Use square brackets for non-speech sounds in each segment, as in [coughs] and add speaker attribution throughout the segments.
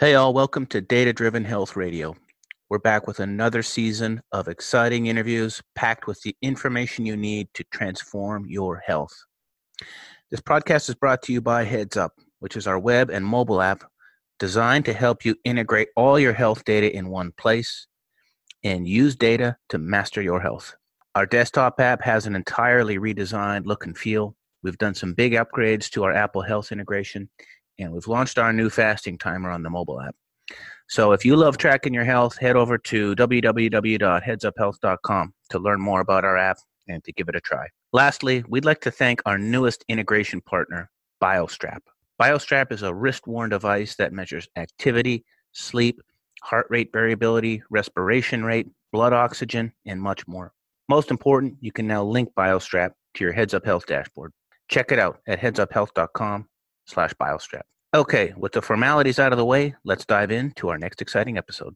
Speaker 1: Hey, all, welcome to Data Driven Health Radio. We're back with another season of exciting interviews packed with the information you need to transform your health. This podcast is brought to you by Heads Up, which is our web and mobile app designed to help you integrate all your health data in one place and use data to master your health. Our desktop app has an entirely redesigned look and feel. We've done some big upgrades to our Apple Health integration and we've launched our new fasting timer on the mobile app. So if you love tracking your health, head over to www.headsuphealth.com to learn more about our app and to give it a try. Lastly, we'd like to thank our newest integration partner, BioStrap. BioStrap is a wrist worn device that measures activity, sleep, heart rate variability, respiration rate, blood oxygen, and much more. Most important, you can now link BioStrap to your Heads Up Health dashboard. Check it out at headsuphealth.com slash biostrap. Okay, with the formalities out of the way, let's dive into our next exciting episode.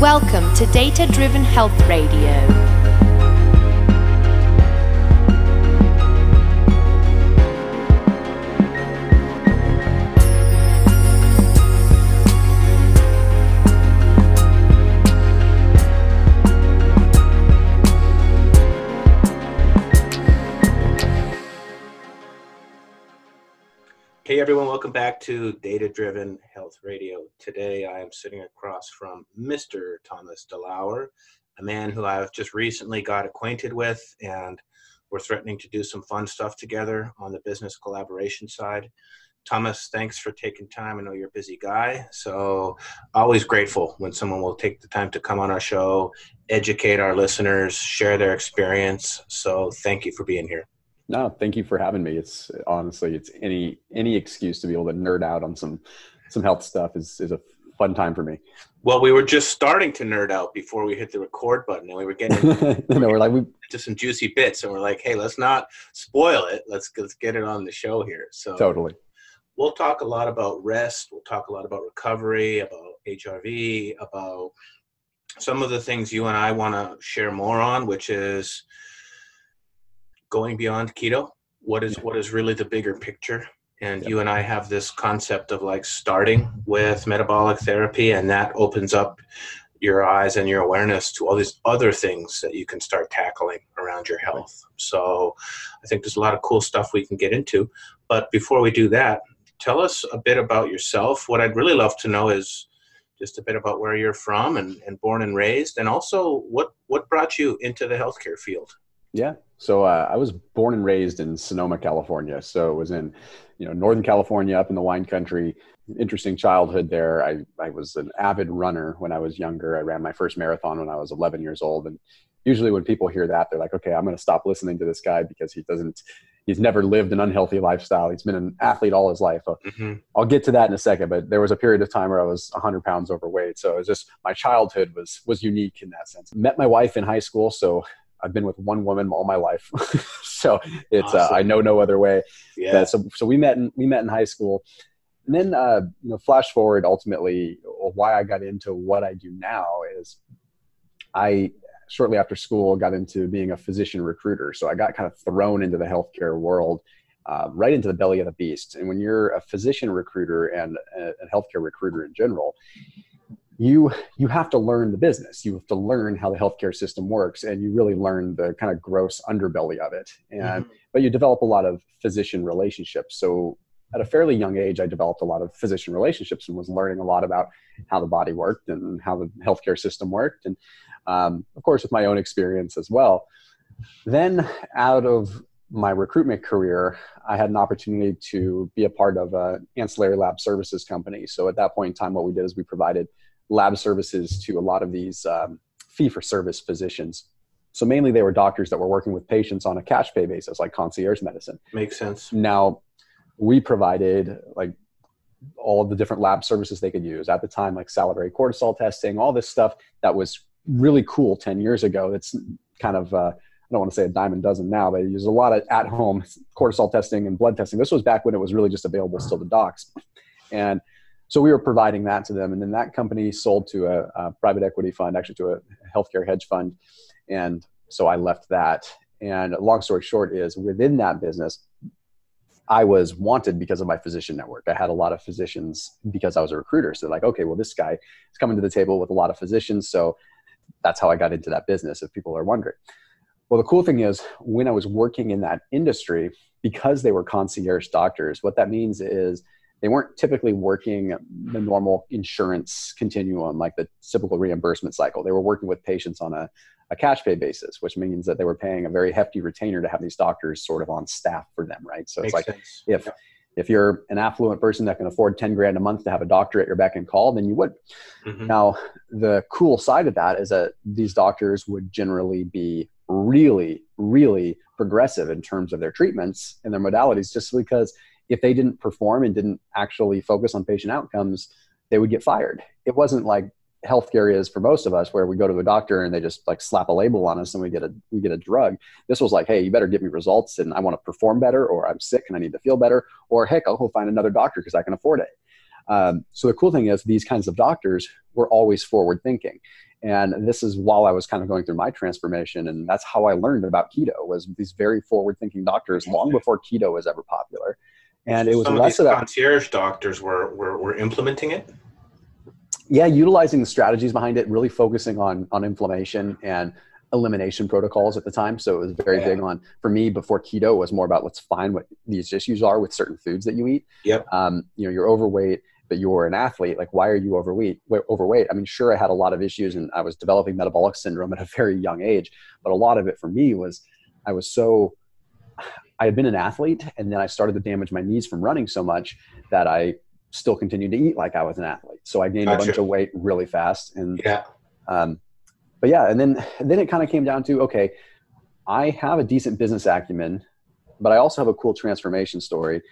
Speaker 2: Welcome to Data Driven Health Radio.
Speaker 1: Hey everyone, welcome back to Data Driven Health Radio. Today I am sitting across from Mr. Thomas DeLauer, a man who I've just recently got acquainted with, and we're threatening to do some fun stuff together on the business collaboration side. Thomas, thanks for taking time. I know you're a busy guy, so always grateful when someone will take the time to come on our show, educate our listeners, share their experience. So thank you for being here.
Speaker 3: No, thank you for having me. It's honestly, it's any any excuse to be able to nerd out on some some health stuff is is a fun time for me.
Speaker 1: Well, we were just starting to nerd out before we hit the record button, and we were getting [laughs]
Speaker 3: no, we're like we
Speaker 1: to some juicy bits, and we're like, hey, let's not spoil it. Let's let's get it on the show here. So
Speaker 3: totally,
Speaker 1: we'll talk a lot about rest. We'll talk a lot about recovery, about HRV, about some of the things you and I want to share more on, which is going beyond keto? What is what is really the bigger picture? And yep. you and i have this concept of like starting with metabolic therapy and that opens up your eyes and your awareness to all these other things that you can start tackling around your health. So i think there's a lot of cool stuff we can get into. But before we do that tell us a bit about yourself. What i'd really love to know is just a bit about where you're from and, and born and raised and also what what brought you into the healthcare field?
Speaker 3: Yeah. So uh, I was born and raised in Sonoma, California. So it was in, you know, Northern California, up in the wine country. Interesting childhood there. I, I was an avid runner when I was younger. I ran my first marathon when I was 11 years old. And usually when people hear that, they're like, okay, I'm going to stop listening to this guy because he doesn't, he's never lived an unhealthy lifestyle. He's been an athlete all his life. Mm-hmm. I'll get to that in a second, but there was a period of time where I was 100 pounds overweight. So it was just my childhood was was unique in that sense. Met my wife in high school, so I've been with one woman all my life, [laughs] so it's awesome. uh, I know no other way. Yeah. so so we met in we met in high school, and then uh, you know flash forward. Ultimately, why I got into what I do now is I shortly after school got into being a physician recruiter. So I got kind of thrown into the healthcare world. Uh, right into the belly of the beast. And when you're a physician recruiter and a, a healthcare recruiter in general, you you have to learn the business. You have to learn how the healthcare system works and you really learn the kind of gross underbelly of it. And mm-hmm. but you develop a lot of physician relationships. So at a fairly young age i developed a lot of physician relationships and was learning a lot about how the body worked and how the healthcare system worked. And um, of course with my own experience as well. Then out of my recruitment career, I had an opportunity to be a part of an ancillary lab services company. So at that point in time, what we did is we provided lab services to a lot of these um, fee for service physicians. So mainly they were doctors that were working with patients on a cash pay basis, like concierge medicine.
Speaker 1: Makes sense.
Speaker 3: Now, we provided like all of the different lab services they could use at the time, like salivary cortisol testing, all this stuff that was really cool 10 years ago. That's kind of, uh, I don't want to say a diamond dozen now, but use a lot of at home cortisol testing and blood testing. This was back when it was really just available still to docs. And so we were providing that to them, and then that company sold to a, a private equity fund, actually to a healthcare hedge fund, and so I left that. And long story short is within that business, I was wanted because of my physician network. I had a lot of physicians because I was a recruiter. So like, okay, well, this guy is coming to the table with a lot of physicians. So that's how I got into that business, if people are wondering. Well, the cool thing is when I was working in that industry, because they were concierge doctors, what that means is they weren't typically working the normal insurance continuum, like the typical reimbursement cycle. They were working with patients on a, a cash pay basis, which means that they were paying a very hefty retainer to have these doctors sort of on staff for them, right? So Makes it's like sense. if yeah. if you're an affluent person that can afford 10 grand a month to have a doctor at your beck and call, then you would. Mm-hmm. Now, the cool side of that is that these doctors would generally be really, really progressive in terms of their treatments and their modalities just because if they didn't perform and didn't actually focus on patient outcomes, they would get fired. It wasn't like healthcare is for most of us where we go to a doctor and they just like slap a label on us and we get a we get a drug. This was like hey you better give me results and i want to perform better or i'm sick and i need to feel better or heck i'll go find another doctor because i can afford it. Um, so the cool thing is these kinds of doctors were always forward thinking and this is while i was kind of going through my transformation and that's how i learned about keto was these very forward thinking doctors long before keto was ever popular and it was
Speaker 1: Some
Speaker 3: less
Speaker 1: of these concierge doctors were, were were implementing it
Speaker 3: yeah, utilizing the strategies behind it, really focusing on on inflammation and elimination protocols at the time. So it was very yeah. big on for me before keto was more about let's find what these issues are with certain foods that you eat.
Speaker 1: Yep.
Speaker 3: Um, you know, you're overweight, but you're an athlete. Like, why are you overweight? Overweight. I mean, sure, I had a lot of issues, and I was developing metabolic syndrome at a [laughs] very young age. But a lot of it for me was I was so I had been an athlete, and then I started to damage my knees from running so much that I still continued to eat like I was an athlete. So I gained gotcha. a bunch of weight really fast. And
Speaker 1: yeah.
Speaker 3: Um, but yeah, and then then it kind of came down to okay, I have a decent business acumen, but I also have a cool transformation story.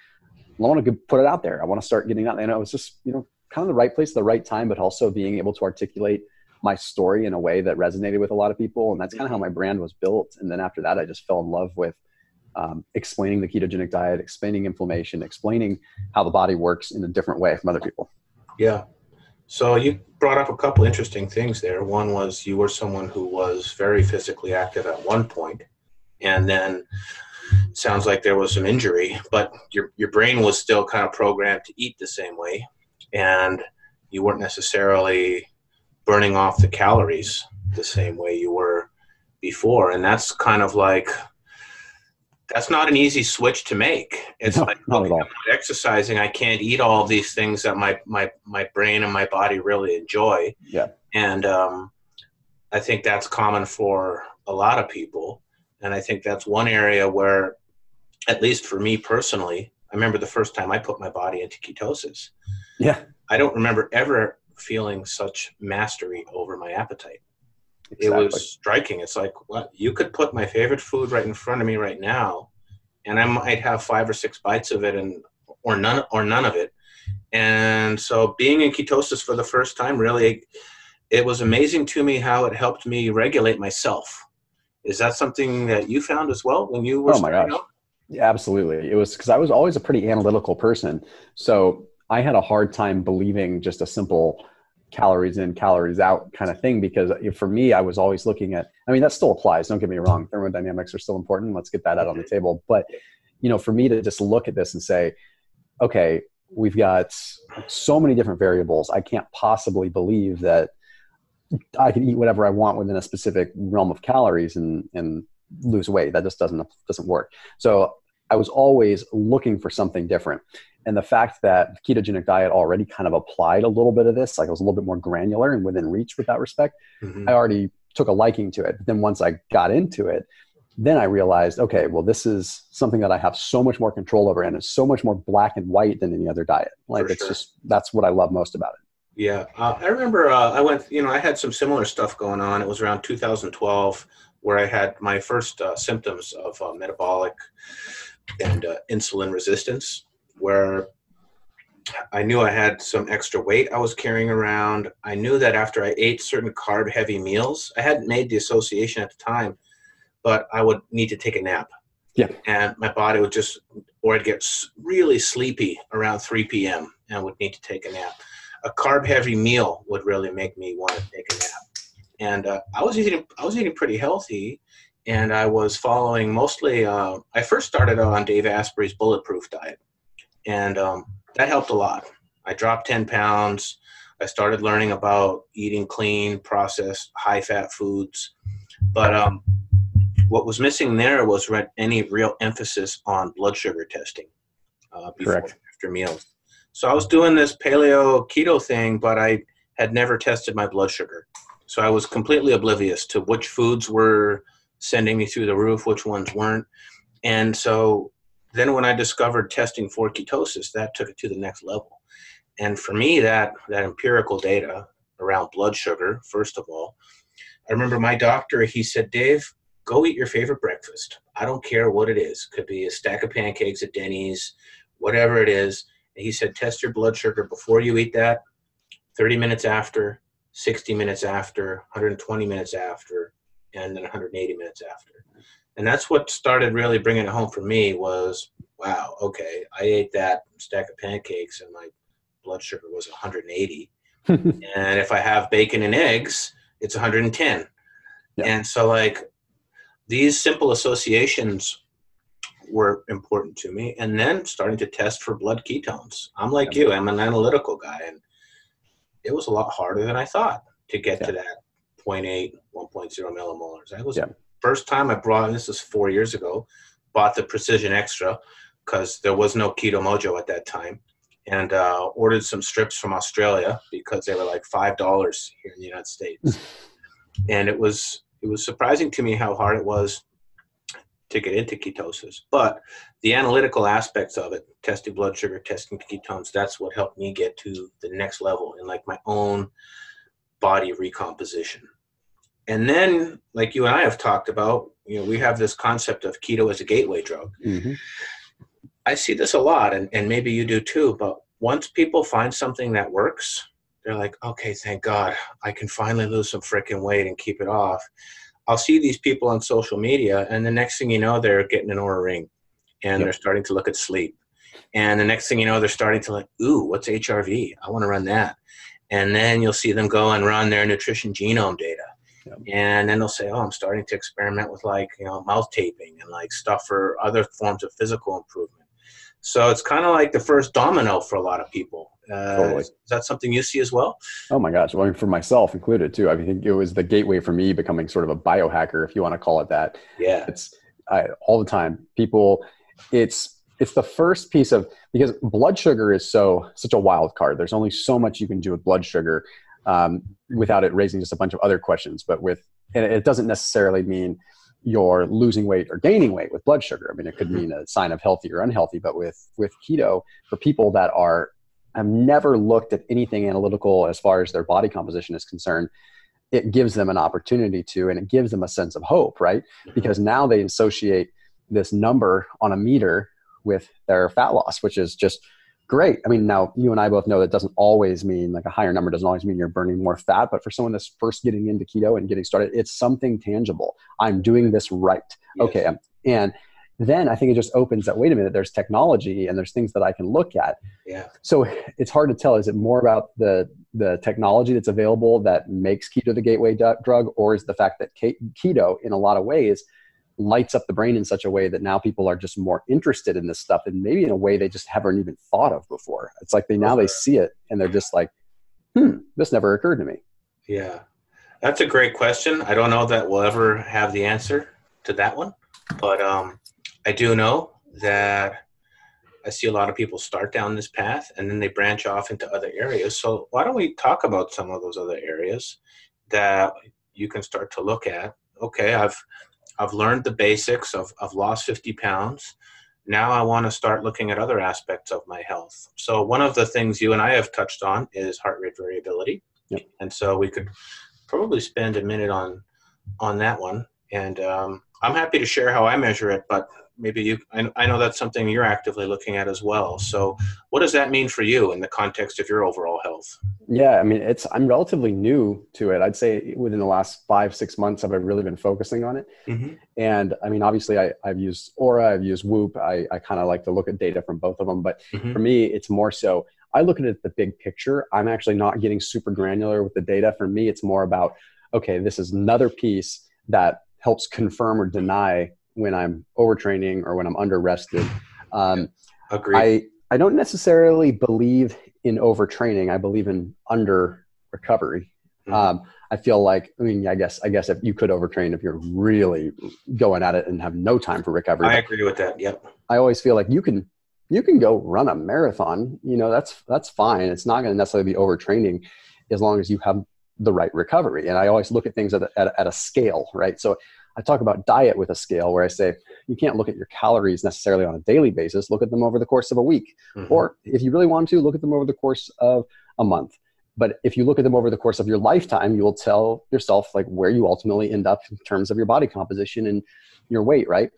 Speaker 3: I want to put it out there. I want to start getting out. And it was just you know kind of the right place, at the right time, but also being able to articulate my story in a way that resonated with a lot of people. And that's kind of how my brand was built. And then after that, I just fell in love with um, explaining the ketogenic diet, explaining inflammation, explaining how the body works in a different way from other people.
Speaker 1: Yeah. So you brought up a couple interesting things there. One was you were someone who was very physically active at one point, and then sounds like there was some injury, but your your brain was still kind of programmed to eat the same way, and you weren't necessarily burning off the calories the same way you were before, and that's kind of like that's not an easy switch to make. It's no, like not okay, exercising. I can't eat all these things that my my my brain and my body really enjoy.
Speaker 3: Yeah,
Speaker 1: and um, I think that's common for a lot of people. And I think that's one area where, at least for me personally, I remember the first time I put my body into ketosis.
Speaker 3: Yeah,
Speaker 1: I don't remember ever feeling such mastery over my appetite. Exactly. It was striking. It's like, what? You could put my favorite food right in front of me right now, and I might have five or six bites of it, and or none or none of it. And so, being in ketosis for the first time, really, it was amazing to me how it helped me regulate myself. Is that something that you found as well when you were?
Speaker 3: Oh my gosh! Out? Yeah, absolutely. It was because I was always a pretty analytical person, so I had a hard time believing just a simple calories in, calories out kind of thing. Because for me, I was always looking at, I mean, that still applies. Don't get me wrong. Thermodynamics are still important. Let's get that out on the table. But, you know, for me to just look at this and say, okay, we've got so many different variables. I can't possibly believe that I can eat whatever I want within a specific realm of calories and, and lose weight. That just doesn't, doesn't work. So I was always looking for something different and the fact that the ketogenic diet already kind of applied a little bit of this like it was a little bit more granular and within reach with that respect mm-hmm. i already took a liking to it. But then once i got into it then i realized okay well this is something that i have so much more control over and it's so much more black and white than any other diet. Like For it's sure. just that's what i love most about it.
Speaker 1: Yeah. Uh, i remember uh, i went you know i had some similar stuff going on. It was around 2012 where i had my first uh, symptoms of uh, metabolic and uh, insulin resistance where I knew I had some extra weight I was carrying around. I knew that after I ate certain carb heavy meals, I hadn't made the association at the time, but I would need to take a nap.
Speaker 3: Yeah.
Speaker 1: And my body would just or I'd get really sleepy around 3 p.m. and would need to take a nap. A carb heavy meal would really make me want to take a nap. And uh, I was eating I was eating pretty healthy, and I was following mostly. Uh, I first started on Dave Asprey's bulletproof diet, and um, that helped a lot. I dropped 10 pounds. I started learning about eating clean, processed, high fat foods. But um, what was missing there was re- any real emphasis on blood sugar testing uh, before
Speaker 3: Correct.
Speaker 1: and after meals. So I was doing this paleo keto thing, but I had never tested my blood sugar. So I was completely oblivious to which foods were sending me through the roof, which ones weren't. And so then when I discovered testing for ketosis, that took it to the next level. And for me, that that empirical data around blood sugar, first of all, I remember my doctor. He said, "Dave, go eat your favorite breakfast. I don't care what it is. Could be a stack of pancakes at Denny's, whatever it is." And he said, "Test your blood sugar before you eat that. 30 minutes after, 60 minutes after, 120 minutes after, and then 180 minutes after." And that's what started really bringing it home for me was, wow, okay, I ate that stack of pancakes and my blood sugar was 180 [laughs] and if i have bacon and eggs it's 110
Speaker 3: Yeah.
Speaker 1: and so like these simple associations were important to me and then starting to test for blood ketones. I'm like you i'm an analytical guy and it was a lot harder than i thought to get to that 0.8 1.0 millimolars i was
Speaker 3: Yeah.
Speaker 1: first time i brought this was four years ago bought the Precision Xtra because there was no Keto-Mojo at that time and uh, ordered some strips from Australia because they were like five dollars here in the United States. [laughs] and it was it was surprising to me how hard it was to get into ketosis. But the analytical aspects of it, testing blood sugar, testing ketones, that's what helped me get to the next level in like my own body recomposition. And then, like you and I have talked about, you know, we have this concept of keto as a gateway drug.
Speaker 3: Mhm.
Speaker 1: I see this a lot, and, and maybe you do too. But once people find something that works, they're like, okay, thank God, I can finally lose some freaking weight and keep it off. I'll see these people on social media, and the next thing you know, they're getting an Oura ring, and
Speaker 3: Yep.
Speaker 1: they're starting to look at sleep. And the next thing you know, they're starting to like, ooh, what's HRV? I want to run that. And then you'll see them go and run their Nutrition Genome data.
Speaker 3: Yep.
Speaker 1: And then they'll say, oh, I'm starting to experiment with like, you know, mouth taping and like stuff for other forms of physical improvement. So it's kind of like the first domino for a lot of people. Uh,
Speaker 3: Totally.
Speaker 1: Is that something you see as well?
Speaker 3: Oh my gosh! Well, I mean, for myself included too. I think it was the gateway for me becoming sort of a biohacker, if you want to call it that.
Speaker 1: Yeah.
Speaker 3: It's I, all the time. People, it's it's the first piece of because blood sugar is so such a wild card. There's only so much you can do with blood sugar um, without it raising just a bunch of other questions. But with and it doesn't necessarily mean you're losing weight or gaining weight with blood sugar. I mean, it could mean a sign of healthy or unhealthy. But with with keto, for people that are have never looked at anything analytical as far as their body composition is concerned, it gives them an opportunity to, and it gives them a sense of hope, right? Because now they associate this number on a meter with their fat loss, which is just great. I mean, now you and I both know that doesn't always mean like a higher number doesn't always mean you're burning more fat, but for someone that's first getting into keto and getting started, it's something tangible. I'm doing this right.
Speaker 1: Yes.
Speaker 3: Okay. um, And then I think it just opens that, wait a minute, there's technology and there's things that I can look at
Speaker 1: Yeah.
Speaker 3: so it's hard to tell is it more about the the technology that's available that makes keto the gateway drug or is the fact that keto in a lot of ways lights up the brain in such a way that now people are just more interested in this stuff and maybe in a way they just haven't even thought of before it's like they now they see it and they're just like hmm this never occurred to me
Speaker 1: Yeah. That's a great question. I don't know that we'll ever have the answer to that one, but um, I do know that I see a lot of people start down this path and then they branch off into other areas. So why don't we talk about some of those other areas that you can start to look at? Okay, I've I've learned the basics. I've I've lost 50 pounds. Now I want to start looking at other aspects of my health. So one of the things you and I have touched on is heart rate variability,
Speaker 3: Yep.
Speaker 1: and so we could probably spend a minute on on that one. And um, I'm happy to share how I measure it, but maybe you I, I know that's something you're actively looking at as well. So what does that mean for you in the context of your overall health?
Speaker 3: Yeah i mean it's i'm relatively new to it. I'd say within the last five six months i've really been focusing on it. Mm-hmm. and i mean obviously I, have used Oura i've used Whoop. I, I kind of like to look at data from both of them but mm-hmm. for me it's more so i look at it the big picture. I'm actually not getting super granular with the data. For me it's more about okay this is another piece that helps confirm or deny when I'm overtraining or when I'm under rested. Um,
Speaker 1: Agreed.
Speaker 3: I, I don't necessarily believe in overtraining. I believe in under recovery. Mm-hmm. Um, I feel like, I mean, I guess, I guess if you could overtrain if you're really going at it and have no time for recovery.
Speaker 1: I agree with that. Yep.
Speaker 3: I always feel like you can, you can go run a marathon. You know, that's that's fine. It's not going to necessarily be overtraining, as long as you have the right recovery. And I always look at things at a, at, at a scale, right? So I talk about diet with a scale where I say you can't look at your calories necessarily on a daily basis. Look at them over the course of a week. Mm-hmm. Or if you really want to, look at them over the course of a month. But if you look at them over the course of your lifetime, you will tell yourself like where you ultimately end up in terms of your body composition and your weight, right?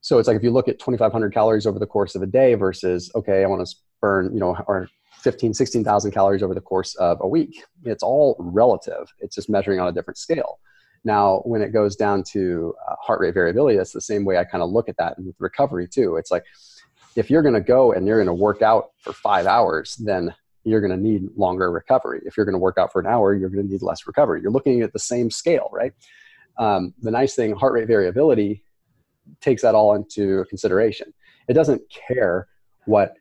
Speaker 3: So it's like if you look at 2,500 calories over the course of a day versus, okay, I want to burn, you know, or 15, 16,000 calories over the course of a week. It's all relative. It's just measuring on a different scale. Now, when it goes down to uh, heart rate variability, that's the same way I kind of look at that and with recovery too. It's like if you're going to go and you're going to work out for five hours, then you're going to need longer recovery. If you're going to work out for an hour, you're going to need less recovery. You're looking at the same scale, right? Um, the nice thing, heart rate variability takes that all into consideration. It doesn't care what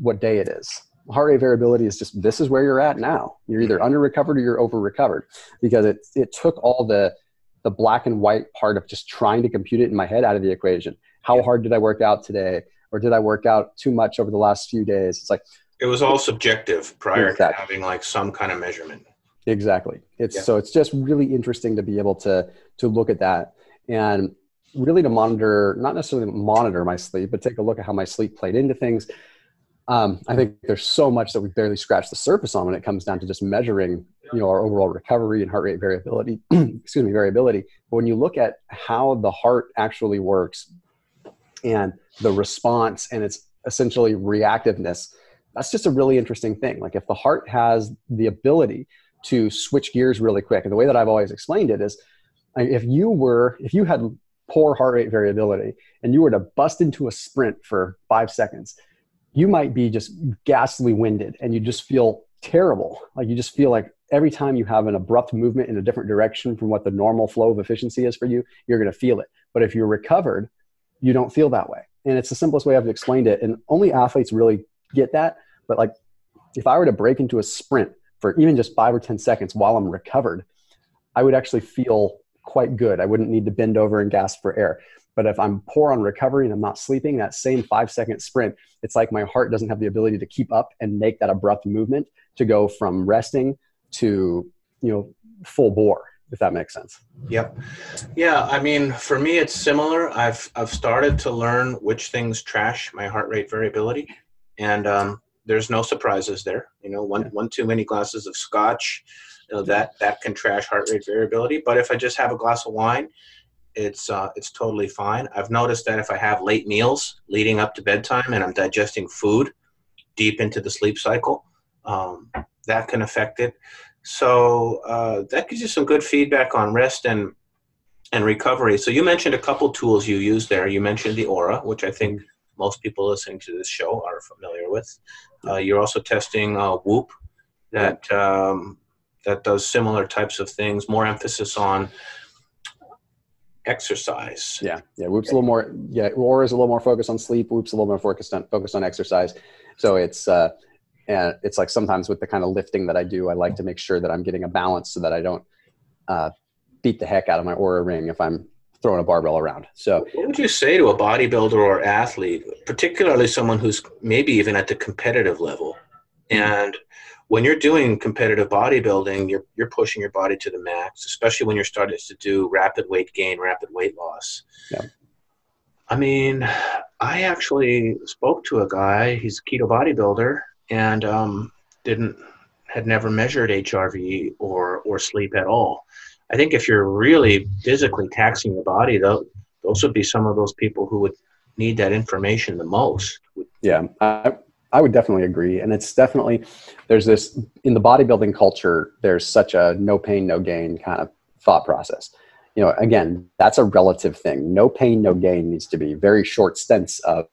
Speaker 3: what day it is heart rate variability is just this is where you're at now. You're either under recovered or you're over recovered because it it took all the the black and white part of just trying to compute it in my head out of the equation. How yeah. hard did I work out today? Or did I work out too much over the last few days? It's like
Speaker 1: it was all subjective prior exactly. to having like some kind of measurement.
Speaker 3: Exactly. It's yeah. so it's just really interesting to be able to to look at that and really to monitor not necessarily monitor my sleep, but take a look at how my sleep played into things um, I think there's so much that we barely scratch the surface on when it comes down to just measuring, you know, our overall recovery and heart rate variability. [clears throat] excuse me, variability. But when you look at how the heart actually works and the response and its essentially reactiveness, that's just a really interesting thing. Like if the heart has the ability to switch gears really quick, and the way that I've always explained it is, if you were, if you had poor heart rate variability and you were to bust into a sprint for five seconds you might be just ghastly winded and you just feel terrible. Like you just feel like every time you have an abrupt movement in a different direction from what the normal flow of efficiency is for you, you're going to feel it. But if you're recovered, you don't feel that way. And it's the simplest way I've explained it. And only athletes really get that. But like if I were to break into a sprint for even just five or 10 seconds while I'm recovered, I would actually feel quite good. I wouldn't need to bend over and gasp for air. But if I'm poor on recovery and I'm not sleeping, that same five second sprint, it's like my heart doesn't have the ability to keep up and make that abrupt movement to go from resting to, you know, full bore, if that makes sense.
Speaker 1: Yep. Yeah. I mean, for me, it's similar. I've, I've started to learn which things trash my heart rate variability. And um, there's no surprises there. You know, one, yeah. one too many glasses of scotch, you know, that, that can trash heart rate variability. But if I just have a glass of wine, it's uh, it's totally fine. I've noticed that if I have late meals leading up to bedtime and I'm digesting food deep into the sleep cycle, um, that can affect it. So uh, that gives you some good feedback on rest and and recovery. So you mentioned a couple tools you use there. You mentioned the Oura, which I think most people listening to this show are familiar with. Uh, you're also testing uh, Whoop, that um, that does similar types of things. More emphasis on exercise.
Speaker 3: Yeah, yeah. Whoop's a little more. Yeah, Oura is a little more focused on sleep. Whoop's a little more focused on focused on exercise. So it's uh, and it's like sometimes with the kind of lifting that I do, I like to make sure that I'm getting a balance so that I don't uh, beat the heck out of my Oura ring if I'm throwing a barbell around. So,
Speaker 1: what would you say to a bodybuilder or athlete, particularly someone who's maybe even at the competitive level, mm-hmm. and when you're doing competitive bodybuilding, you're you're pushing your body to the max, especially when you're starting to do rapid weight gain, rapid weight loss.
Speaker 3: Yeah.
Speaker 1: I mean, I actually spoke to a guy. He's a keto bodybuilder, and um, didn't had never measured HRV or or sleep at all. I think if you're really physically taxing your body, though, those would be some of those people who would need that information the most.
Speaker 3: Yeah, I, I would definitely agree. And it's definitely, there's this, in the bodybuilding culture, there's such a no pain, no gain kind of thought process. You know, again, that's a relative thing. No pain, no gain needs to be very short stints of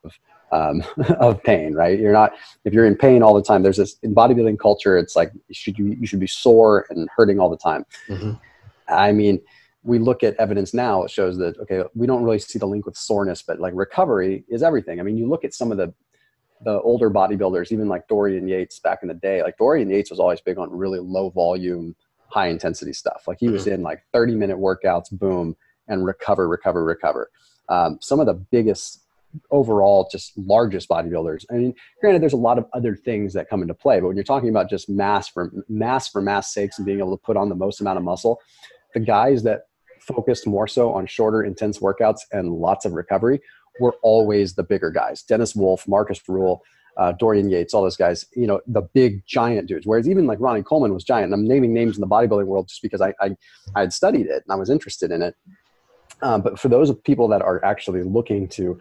Speaker 3: um, [laughs] of pain, right? You're not if you're in pain all the time. There's this in bodybuilding culture. It's like you should you, you should be sore and hurting all the time. Mm-hmm. I mean, we look at evidence now. It shows that okay, we don't really see the link with soreness, but like recovery is everything. I mean, you look at some of the the older bodybuilders, even like Dorian Yates back in the day. Like Dorian Yates was always big on really low volume, high intensity stuff. Like he mm-hmm. was in like 30 minute workouts, boom, and recover, recover, recover. Um, some of the biggest overall just largest bodybuilders. I mean, granted, there's a lot of other things that come into play, but when you're talking about just mass for mass for mass sakes and being able to put on the most amount of muscle, the guys that focused more so on shorter, intense workouts and lots of recovery were always the bigger guys. Dennis Wolf, Markus Ruhl, uh, Dorian Yates, all those guys, you know, the big giant dudes. Whereas even like Ronnie Coleman was giant. And I'm naming names in the bodybuilding world just because I, I, I had studied it and I was interested in it. Um, but for those people that are actually looking to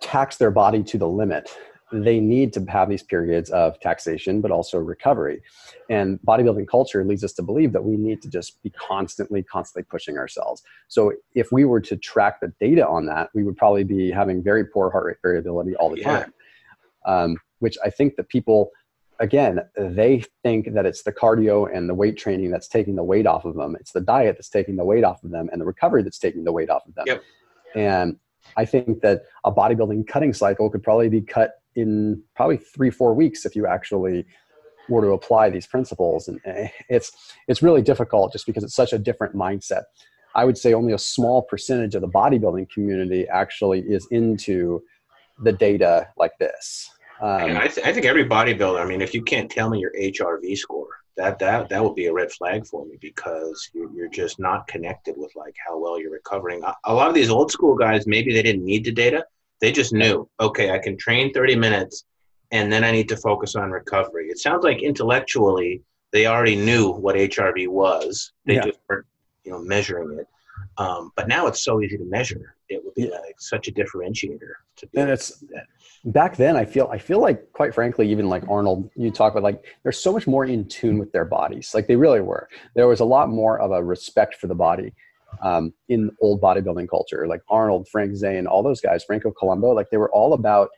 Speaker 3: tax their body to the limit, they need to have these periods of taxation, but also recovery. And bodybuilding culture leads us to believe that we need to just be constantly, constantly pushing ourselves. So if we were to track the data on that, we would probably be having very poor heart rate variability all the yeah. time. Um, which I think that people, again, they think that it's the cardio and the weight training that's taking the weight off of them. It's the diet that's taking the weight off of them, and the recovery that's taking the weight off of them. Yep. And I think that a bodybuilding cutting cycle could probably be cut in probably three, four weeks if you actually were to apply these principles. And eh, it's, it's really difficult just because it's such a different mindset. I would say only a small percentage of the bodybuilding community actually is into the data like this.
Speaker 1: Um, I, th- I, think every bodybuilder, I mean, if you can't tell me your HRV score, that that that would be a red flag for me because you're, you're just not connected with like how well you're recovering. A lot of these old school guys, maybe they didn't need the data; they just knew, okay, I can train 30 minutes, and then I need to focus on recovery. It sounds like intellectually they already knew what HRV was; they yeah. just weren't, you know, measuring it. Um, but now it's so easy to measure. It would be yeah. like such a differentiator to be.
Speaker 3: And it's back then. I feel I feel like quite frankly, even like Arnold, you talk about like they're so much more in tune with their bodies. Like they really were. There was a lot more of a respect for the body um, in old bodybuilding culture. Like Arnold, Frank Zane, all those guys, Franco Columbu. Like they were all about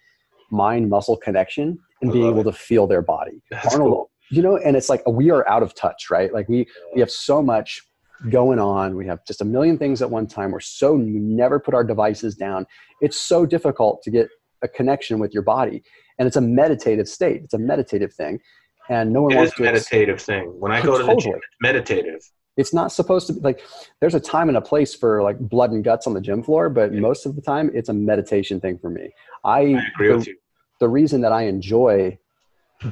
Speaker 3: mind muscle connection and being able it. to feel their body. That's Arnold, cool. you know, and it's like we are out of touch, right? Like we we have so much going on. We have just a million things at one time. We're so we never put our devices down. It's so difficult to get a connection with your body, and it's a meditative state. It's a meditative thing, and no one
Speaker 1: it
Speaker 3: wants
Speaker 1: to. meditative thing. When I go to totally. the gym, it's meditative.
Speaker 3: It's not supposed to be like. There's a time and a place for like blood and guts on the gym floor, but yeah. most of the time, it's a meditation thing for me. I,
Speaker 1: I agree
Speaker 3: the,
Speaker 1: with you.
Speaker 3: The reason that I enjoy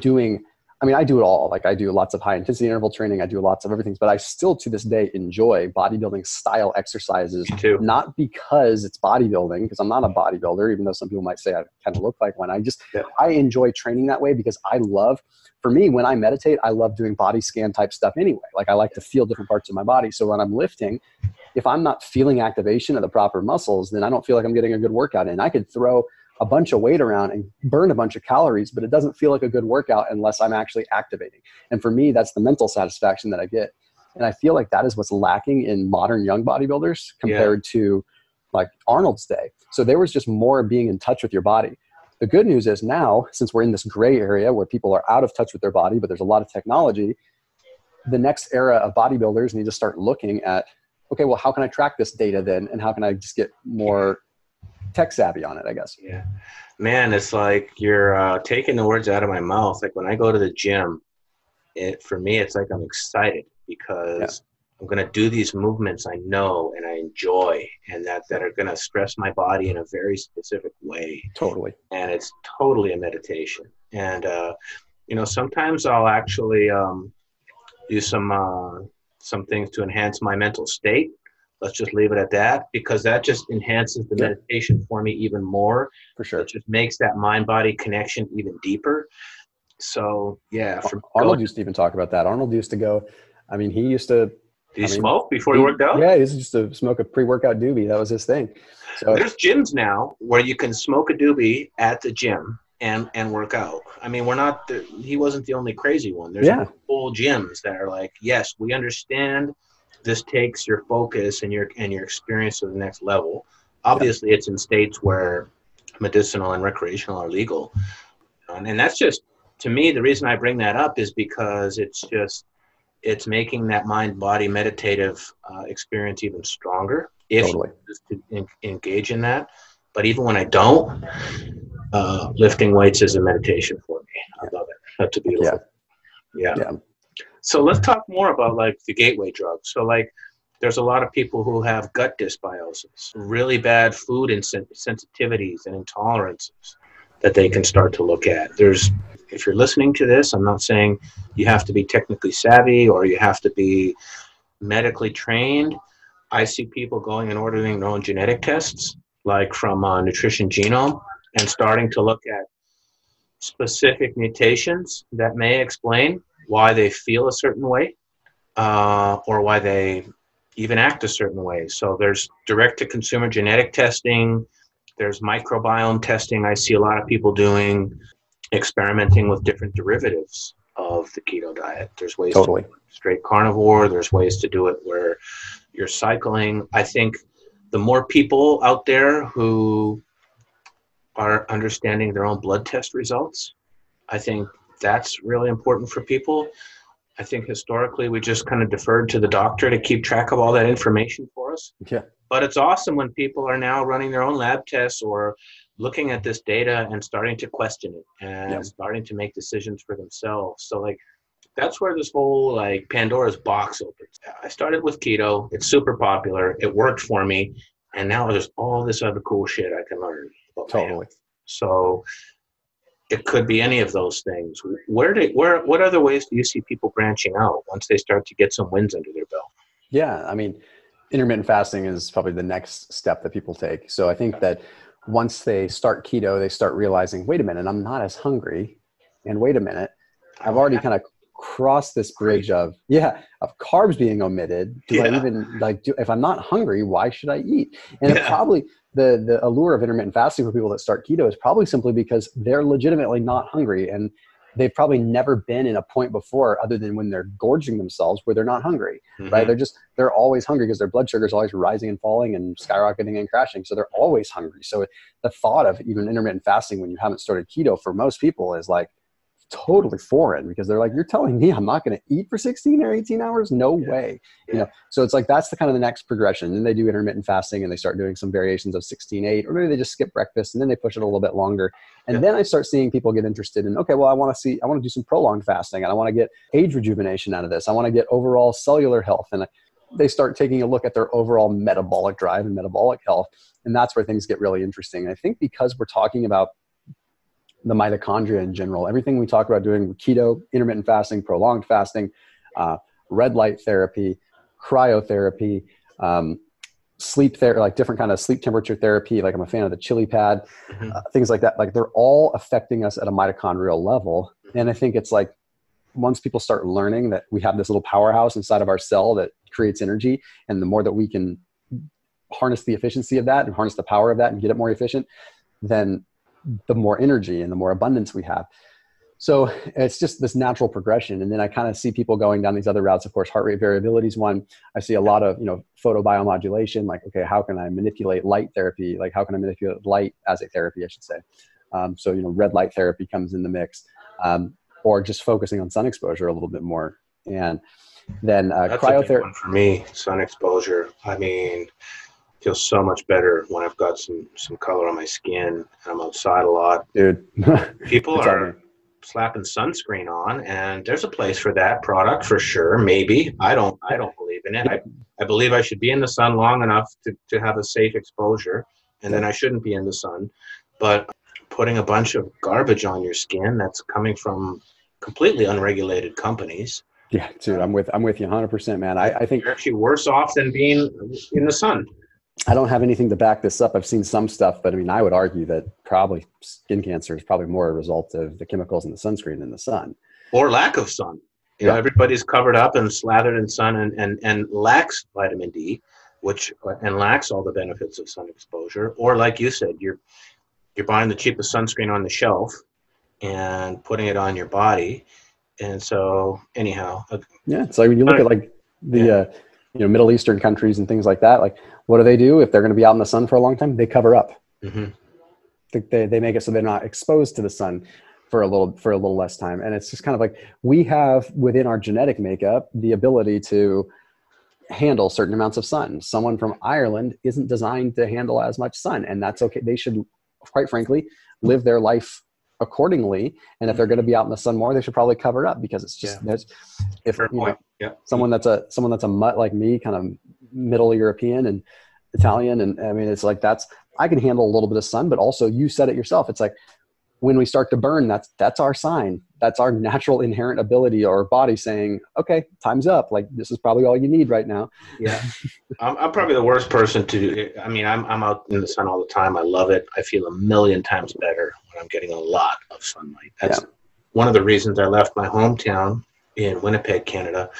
Speaker 3: doing I mean, I do it all. Like I do lots of high intensity interval training. I do lots of everything, but I still to this day enjoy bodybuilding style exercises. Too. Not because it's bodybuilding, because I'm not a bodybuilder, even though some people might say I kind of look like one. I just yeah. I enjoy training that way because I love. For me, when I meditate, I love doing body scan type stuff anyway. Like I like to feel different parts of my body. So when I'm lifting, if I'm not feeling activation of the proper muscles, then I don't feel like I'm getting a good workout in. I could throw a bunch of weight around and burn a bunch of calories, but it doesn't feel like a good workout unless I'm actually activating. And for me, that's the mental satisfaction that I get. And I feel like that is what's lacking in modern young bodybuilders compared yeah. to like Arnold's day. So there was just more being in touch with your body. The good news is now, since we're in this gray area where people are out of touch with their body, but there's a lot of technology, the next era of bodybuilders need to start looking at okay, well, how can I track this data then? And how can I just get more tech savvy on it, I guess.
Speaker 1: Yeah, man, it's like you're uh, taking the words out of my mouth. Like when I go to the gym, it for me, it's like I'm excited because yeah. I'm going to do these movements I know and I enjoy, and that that are going to stress my body in a very specific way.
Speaker 3: Totally.
Speaker 1: And it's totally a meditation. And uh, you know, sometimes I'll actually um, do some uh, some things to enhance my mental state let's just leave it at that because that just enhances the meditation for me even more.
Speaker 3: For sure.
Speaker 1: It just makes that mind body connection even deeper. So, yeah.
Speaker 3: Arnold used to even talk about that. Arnold used to go, I mean, he used to
Speaker 1: Did he
Speaker 3: I mean,
Speaker 1: smoke before he worked out?
Speaker 3: Yeah, he used to smoke a pre-workout doobie. That was his thing. So
Speaker 1: There's gyms now where you can smoke a doobie at the gym and and work out. I mean, we're not. The, he wasn't the only crazy one. There's
Speaker 3: Yeah.
Speaker 1: whole gyms that are like, yes, we understand. This takes your focus and your and your experience to the next level. Obviously, it's in states where medicinal and recreational are legal, and, and that's just to me the reason I bring that up is because it's just it's making that mind body meditative uh, experience even stronger if
Speaker 3: totally.
Speaker 1: to en- engage in that. But even when I don't, uh, lifting weights is a meditation for me. I love it. That's a beautiful. Yeah.
Speaker 3: Yeah.
Speaker 1: So let's talk more about like the gateway drugs. So like, there's a lot of people who have gut dysbiosis, really bad food sensitivities and intolerances that they can start to look at. There's, if you're listening to this, I'm not saying you have to be technically savvy or you have to be medically trained. I see people going and ordering their own genetic tests, like from uh, Nutrition Genome, and starting to look at specific mutations that may explain why they feel a certain way uh, or why they even act a certain way. So there's direct to consumer genetic testing, there's microbiome testing. I see a lot of people doing experimenting with different derivatives of the keto diet. There's ways
Speaker 3: Totally.
Speaker 1: to straight carnivore, there's ways to do it where you're cycling. I think the more people out there who are understanding their own blood test results, I think that's really important for people. I think historically we just kind of deferred to the doctor to keep track of all that information for us.
Speaker 3: Yeah.
Speaker 1: But it's awesome when people are now running their own lab tests or looking at this data and starting to question it and
Speaker 3: Yeah.
Speaker 1: starting to make decisions for themselves. So like that's where this whole like Pandora's box opens. I started with keto. It's super popular. It worked for me, and now there's all this other cool shit I can learn.
Speaker 3: Totally.
Speaker 1: so it could be any of those things. Where do where what other ways do you see people branching out once they start to get some wins under their belt?
Speaker 3: Yeah, I mean, intermittent fasting is probably the next step that people take. So I think that once they start keto, they start realizing, wait a minute, I'm not as hungry, and wait a minute, I've already kind of crossed this bridge of yeah of carbs being omitted. Do I even like do if I'm not hungry, why should I eat? And it
Speaker 1: Yeah.
Speaker 3: probably the the allure of intermittent fasting for people that start keto is probably simply because they're legitimately not hungry and they've probably never been in a point before other than when they're gorging themselves where they're not hungry right?
Speaker 1: Mhm.
Speaker 3: They're just they're always hungry because their blood sugar is always rising and falling and skyrocketing and crashing. So they're always hungry. So the thought of even intermittent fasting when you haven't started keto for most people is like totally foreign because they're like, you're telling me I'm not going to eat for 16 or 18 hours? No
Speaker 1: Yeah.
Speaker 3: way. You know, so it's like that's the kind of the next progression. Then they do intermittent fasting and they start doing some variations of 16 8, or maybe they just skip breakfast and then they push it a little bit longer. And
Speaker 1: Yeah.
Speaker 3: then I start seeing people get interested in, okay, well, I want to see, I want to do some prolonged fasting and I want to get age rejuvenation out of this. I want to get overall cellular health. And they start taking a look at their overall metabolic drive and metabolic health. And that's where things get really interesting. And I think because we're talking about the mitochondria in general, everything we talk about doing keto, intermittent fasting, prolonged fasting, uh, red light therapy, cryotherapy, um, sleep therapy, like different kind of sleep temperature therapy. Like I'm a fan of the ChiliPad,
Speaker 1: Mhm.
Speaker 3: uh, things like that. Like they're all affecting us at a mitochondrial level. And I think it's like once people start learning that we have this little powerhouse inside of our cell that creates energy, and the more that we can harness the efficiency of that and harness the power of that and get it more efficient, then the more energy and the more abundance we have. So it's just this natural progression. And then I kind of see people going down these other routes. Of course, heart rate variability is one. I see a lot of, you know, photobiomodulation, like, okay, how can I manipulate light therapy? Like, how can I manipulate light as a therapy, I should say. Um, so, you know, red light therapy comes in the mix. Um, or just focusing on sun exposure a little bit more. And then uh,
Speaker 1: That's a big
Speaker 3: cryotherapy.
Speaker 1: for me. Sun exposure. I mean, feels so much better when I've got some some color on my skin and I'm outside a lot.
Speaker 3: Dude, [laughs]
Speaker 1: People
Speaker 3: It's
Speaker 1: are slapping sunscreen on, and there's a place for that product for sure. Maybe I don't. I don't believe in it. I I believe I should be in the sun long enough to to have a safe exposure, and then I shouldn't be in the sun. But putting a bunch of garbage on your skin that's coming from completely unregulated companies
Speaker 3: yeah, dude, I'm with I'm with you 100, percent man. I, I think
Speaker 1: you're actually worse off than being in the sun.
Speaker 3: I don't have anything to back this up. I've seen some stuff, but I mean, I would argue that probably skin cancer is probably more a result of the chemicals in the sunscreen than the sun.
Speaker 1: or lack of sun. You know, everybody's covered up and slathered in sun and, and, and lacks vitamin D, which and lacks all the benefits of sun exposure. Or like you said, you're you're buying the cheapest sunscreen on the shelf and putting it on your body. And so anyhow, uh,
Speaker 3: Yeah, So like when you look at like the
Speaker 1: Yeah.
Speaker 3: uh, you know Middle Eastern countries and things like that. Like, what do they do if they're going to be out in the sun for a long time? They cover up.
Speaker 1: mhm.
Speaker 3: They, they make it so they're not exposed to the sun for a little for a little less time. And it's just kind of like we have within our genetic makeup the ability to handle certain amounts of sun. Someone from Ireland isn't designed to handle as much sun, and that's okay. They should, quite frankly, live their life accordingly. And if they're going to be out in the sun more, they should probably cover up because it's just
Speaker 1: Yeah.
Speaker 3: there's if
Speaker 1: fair
Speaker 3: you know,
Speaker 1: Yeah.
Speaker 3: someone that's a someone that's a mutt like me, kind of middle European and Italian, and I mean it's like that's I can handle a little bit of sun, but also you said it yourself. It's like when we start to burn, that's that's our sign. That's our natural inherent ability or body saying, okay, time's up. Like this is probably all you need right now.
Speaker 1: Yeah, [laughs] I'm, I'm probably the worst person to. I mean, I'm I'm out in the sun all the time. I love it. I feel a million times better when I'm getting a lot of sunlight. That's one of the reasons I left my hometown in Winnipeg, Canada.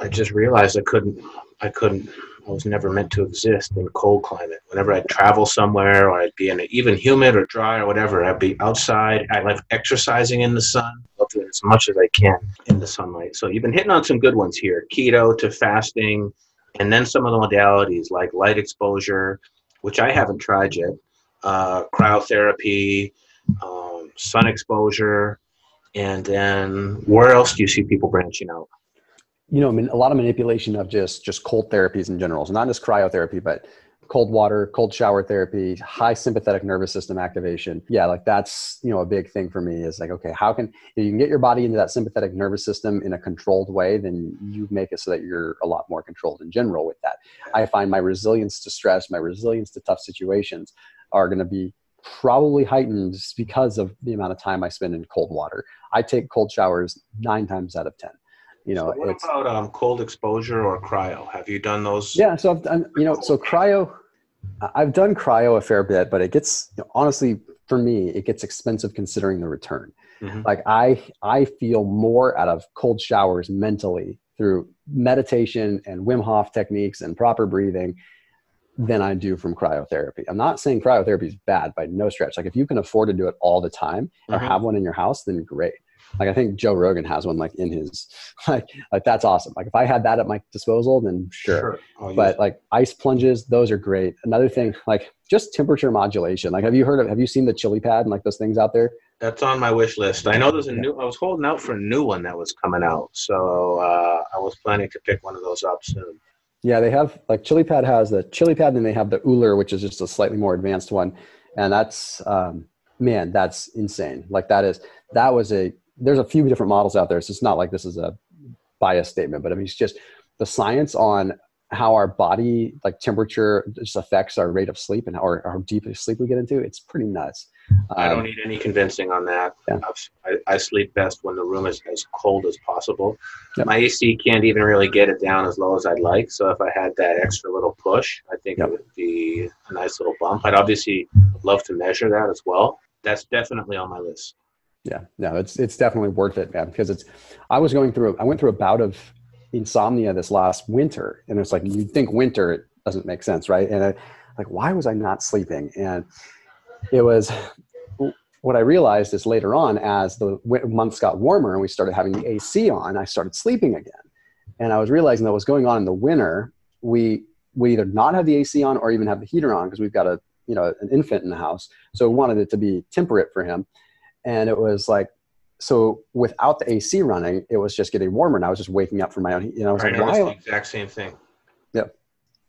Speaker 1: I just realized I couldn't. I couldn't. I was never meant to exist in cold climate. Whenever I'd travel somewhere, or I'd be in a, even humid or dry or whatever, I'd be outside. I like exercising in the sun. As much as I can in the sunlight. So you've been hitting on some good ones here: keto to fasting, and then some of the modalities like light exposure, which I haven't tried yet, uh, cryotherapy, um, sun exposure, and then where else do you see people branching out?
Speaker 3: you know, I mean, a lot of manipulation of just just cold therapies in general. So not just cryotherapy, but cold water, cold shower therapy, high sympathetic nervous system activation. Yeah, like that's you know a big thing for me is like, okay, how can if you can get your body into that sympathetic nervous system in a controlled way, then you make it so that you're a lot more controlled in general with that. I find my resilience to stress, my resilience to tough situations are going to be probably heightened just because of the amount of time I spend in cold water. I take cold showers nine times out of ten. You know,
Speaker 1: So what
Speaker 3: it's
Speaker 1: about um, cold exposure or cryo? Have you done those?
Speaker 3: yeah. So I've done, you know, so cryo, I've done cryo a fair bit, but it gets you know, honestly for me, it gets expensive considering the return.
Speaker 1: Mhm.
Speaker 3: Like I, I feel more out of cold showers mentally through meditation and Wim Hof techniques and proper breathing than I do from cryotherapy. I'm not saying cryotherapy is bad by no stretch. Like if you can afford to do it all the time or
Speaker 1: Mhm.
Speaker 3: have one in your house, then great. Like I think Joe Rogan has one like in his [laughs] like like that's awesome. Like if I had that at my disposal, then sure.
Speaker 1: I'll
Speaker 3: But like ice plunges, those are great. Another thing, like just temperature modulation. Like have you heard of have you seen the ChiliPad and like those things out there?
Speaker 1: That's on my wish list. I know there's a new. I was holding out for a new one that was coming out, so uh, I was planning to pick one of those up soon.
Speaker 3: Yeah, they have like ChiliPad has the ChiliPad, and they have the Ooler, which is just a slightly more advanced one. And that's um man, that's insane. Like that is that was a there's a few different models out there. So it's not like this is a bias statement, but I mean it's just the science on how our body like temperature just affects our rate of sleep and how, how deep sleep we get into. It's pretty nuts.
Speaker 1: I don't
Speaker 3: Um,
Speaker 1: need any convincing on that.
Speaker 3: Yeah.
Speaker 1: I, I sleep best when the room is as cold as possible.
Speaker 3: Yep.
Speaker 1: My AC can't even really get it down as low as I'd like. So if I had that extra little push, I think
Speaker 3: Yep.
Speaker 1: it would be a nice little bump. I'd obviously love to measure that as well. That's definitely on my list.
Speaker 3: Yeah, no, it's it's definitely worth it, man. Because it's, I was going through, I went through a bout of insomnia this last winter, and it's like you'd think winter it doesn't make sense, right? And I, like, why was I not sleeping? And it was what I realized is later on, as the months got warmer and we started having the AC on, I started sleeping again, and I was realizing that what was going on in the winter. We we either not have the AC on or even have the heater on because we've got a you know an infant in the house, so we wanted it to be temperate for him and it was like so without the AC running, it was just getting warmer, and I was just waking up from my own. You know, I was
Speaker 1: I
Speaker 3: like,
Speaker 1: noticed the exact same thing.
Speaker 3: Yeah,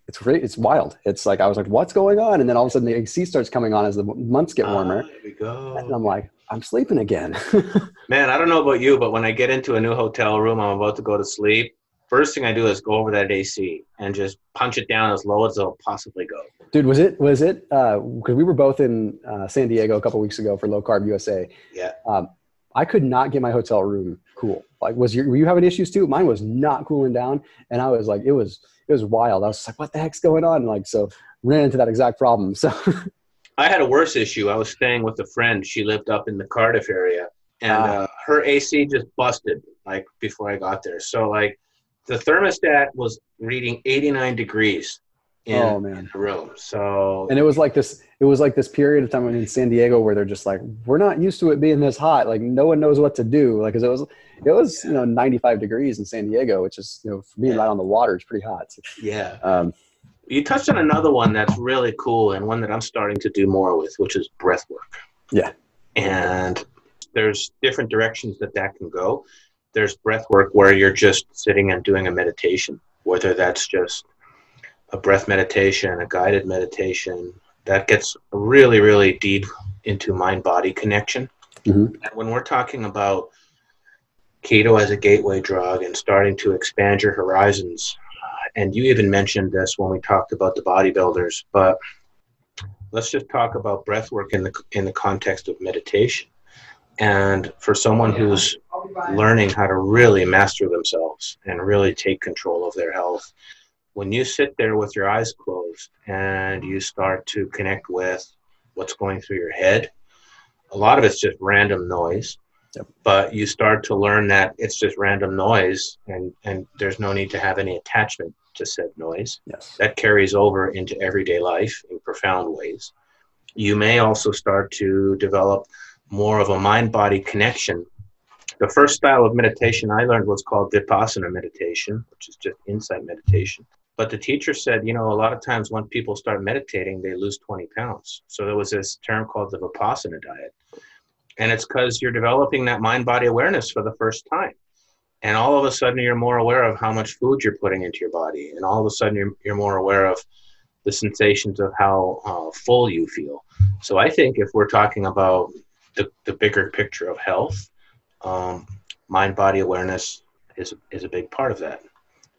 Speaker 3: it's really, It's wild. It's like I was like, what's going on? And then all of a sudden, the AC starts coming on as the months get warmer,
Speaker 1: Ah, there we go.
Speaker 3: and I'm like, I'm sleeping again. [laughs]
Speaker 1: Man, I don't know about you, but when I get into a new hotel room, I'm about to go to sleep. First thing I do is go over that AC and just punch it down as low as it'll possibly go.
Speaker 3: Dude, was it was it because we were both in uh, San Diego a couple weeks ago for Low Carb USA.
Speaker 1: Yeah.
Speaker 3: Um, I could not get my hotel room cool. Like, was you were you having issues too? Mine was not cooling down, and I was like, it was it was wild. I was like, what the heck's going on? Like, so ran into that exact problem. So [laughs]
Speaker 1: I had a worse issue. I was staying with a friend. She lived up in the Cardiff area, and
Speaker 3: Ah.
Speaker 1: uh, her AC just busted like before I got there. So like the thermostat was reading 89 degrees in,
Speaker 3: Oh, man.
Speaker 1: in the room. So
Speaker 3: and it was like this it was like this period of time in san diego where they're just like we're not used to it being this hot like no one knows what to do like 'cause it was it was you know 95 degrees in san diego which is you know for being
Speaker 1: Yeah.
Speaker 3: right on the water is pretty hot
Speaker 1: yeah,
Speaker 3: um,
Speaker 1: you touched on another one that's really cool and one that I'm starting to do more with, which is breath work.
Speaker 3: Yeah.
Speaker 1: And there's different directions that that can go. There's breath work where you're just sitting and doing a meditation, whether that's just a breath meditation, a guided meditation. That gets really, really deep into mind body connection.
Speaker 3: Mhm.
Speaker 1: And when we're talking about keto as a gateway drug and starting to expand your horizons, uh, and you even mentioned this when we talked about the bodybuilders, but let's just talk about breath work in the in the context of meditation. And for someone who's learning how to really master themselves and really take control of their health, when you sit there with your eyes closed and you start to connect with what's going through your head, a lot of it's just random noise.
Speaker 3: Yep.
Speaker 1: But you start to learn that it's just random noise and, and there's no need to have any attachment to said noise
Speaker 3: yes
Speaker 1: that carries over into everyday life in profound ways. You may also start to develop more of a mind body connection. The first style of meditation I learned was called Vipassana meditation, which is just insight meditation. But the teacher said, you know, a lot of times when people start meditating, they lose 20 pounds. So there was this term called the Vipassana diet. And it's because you're developing that mind body awareness for the first time and all of a sudden you're more aware of how much food you're putting into your body and all of a sudden you're, you're more aware of the sensations of how uh, full you feel so i think if we're talking about the, the bigger picture of health um, mind body awareness is, is a big part of that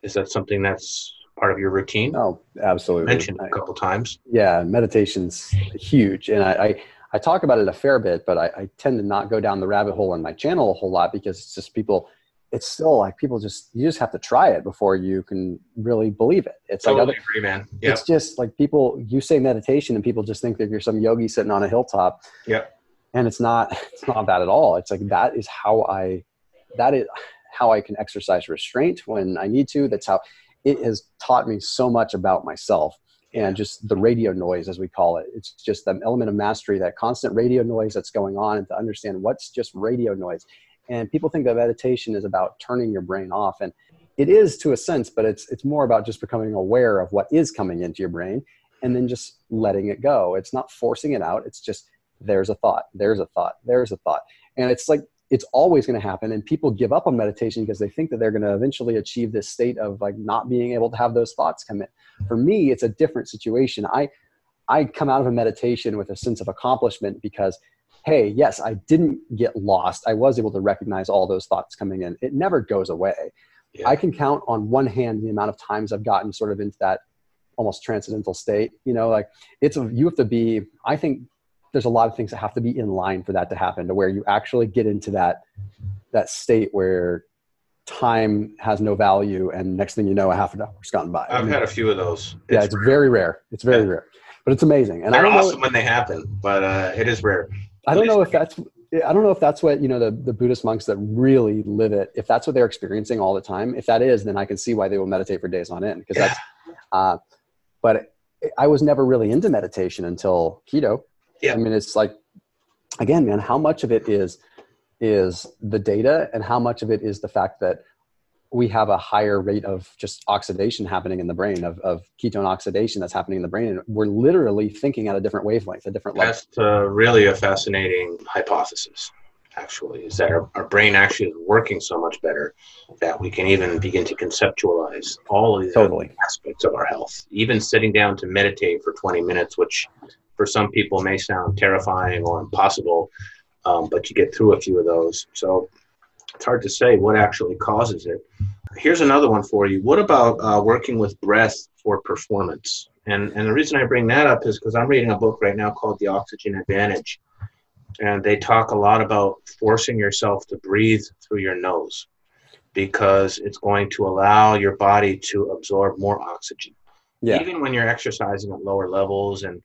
Speaker 1: is that something that's part of your routine.
Speaker 3: Oh absolutely.
Speaker 1: Mentioned a couple times.
Speaker 3: Yeah meditation's huge and I, I i talk about it a fair bit but I, I tend to not go down the rabbit hole on my channel a whole lot because it's just people it's still like people just you just have to try it before you can really believe it. It's like
Speaker 1: totally
Speaker 3: other,
Speaker 1: agree man. yeah
Speaker 3: it's just like people you say meditation and people just think that you're some yogi sitting on a hilltop.
Speaker 1: Yeah.
Speaker 3: and it's not [laughs] it's not that at all. It's like that is how i that is how i can exercise restraint when i need to. That's how it has taught me so much about myself and just the radio noise as we call it. It's just the element of mastery that constant radio noise that's going on and to understand what's just radio noise. And people think that meditation is about turning your brain off and it is to a sense but it's it's more about just becoming aware of what is coming into your brain and then just letting it go. It's not forcing it out. It's just there's a thought there's a thought there's a thought. And it's like it's always going to happen and people give up on meditation because they think that they're going to eventually achieve this state of like not being able to have those thoughts come in for me it's a different situation. I i come out of a meditation with a sense of accomplishment because hey yes i didn't get lost. I was able to recognize all those thoughts coming in. It never goes away.
Speaker 1: Yeah.
Speaker 3: i can count on one hand the amount of times i've gotten sort of into that almost transcendental state. You know like it's a, you have to be i think there's a lot of things that have to be in line for that to happen to where you actually get into that that state where time has no value and next thing you know a half an hour's gone by I
Speaker 1: i've
Speaker 3: mean,
Speaker 1: had a few of those
Speaker 3: yeah it's very rare it's very
Speaker 1: Yeah.
Speaker 3: rare but it's amazing and i
Speaker 1: they're
Speaker 3: don't know
Speaker 1: awesome when they happen but uh, it is rare
Speaker 3: I don't know if that's I don't know if that's what you know the, the Buddhist monks that really live it. If that's what they're experiencing all the time, if that is, then I can see why they will meditate for days on end. Because that's, uh, but I was never really into meditation until keto.
Speaker 1: Yeah.
Speaker 3: I mean, it's like, again, man, how much of it is is the data, and how much of it is the fact that we have a higher rate of just oxidation happening in the brain of, of ketone oxidation that's happening in the brain and we're literally thinking at a different wavelength a different level
Speaker 1: That's uh, really a fascinating hypothesis, actually, is that our, our brain actually is working so much better that we can even begin to conceptualize all of these
Speaker 3: totally
Speaker 1: aspects of our health. Even sitting down to meditate for 20 minutes, which for some people may sound terrifying or impossible, um, but you get through a few of those. So it's hard to say what actually causes it. Here's another one for you. What about uh, working with breath for performance? And and the reason I bring that up is because I'm reading a book right now called The Oxygen Advantage, and they talk a lot about forcing yourself to breathe through your nose because it's going to allow your body to absorb more oxygen
Speaker 3: yeah
Speaker 1: even when you're exercising at lower levels and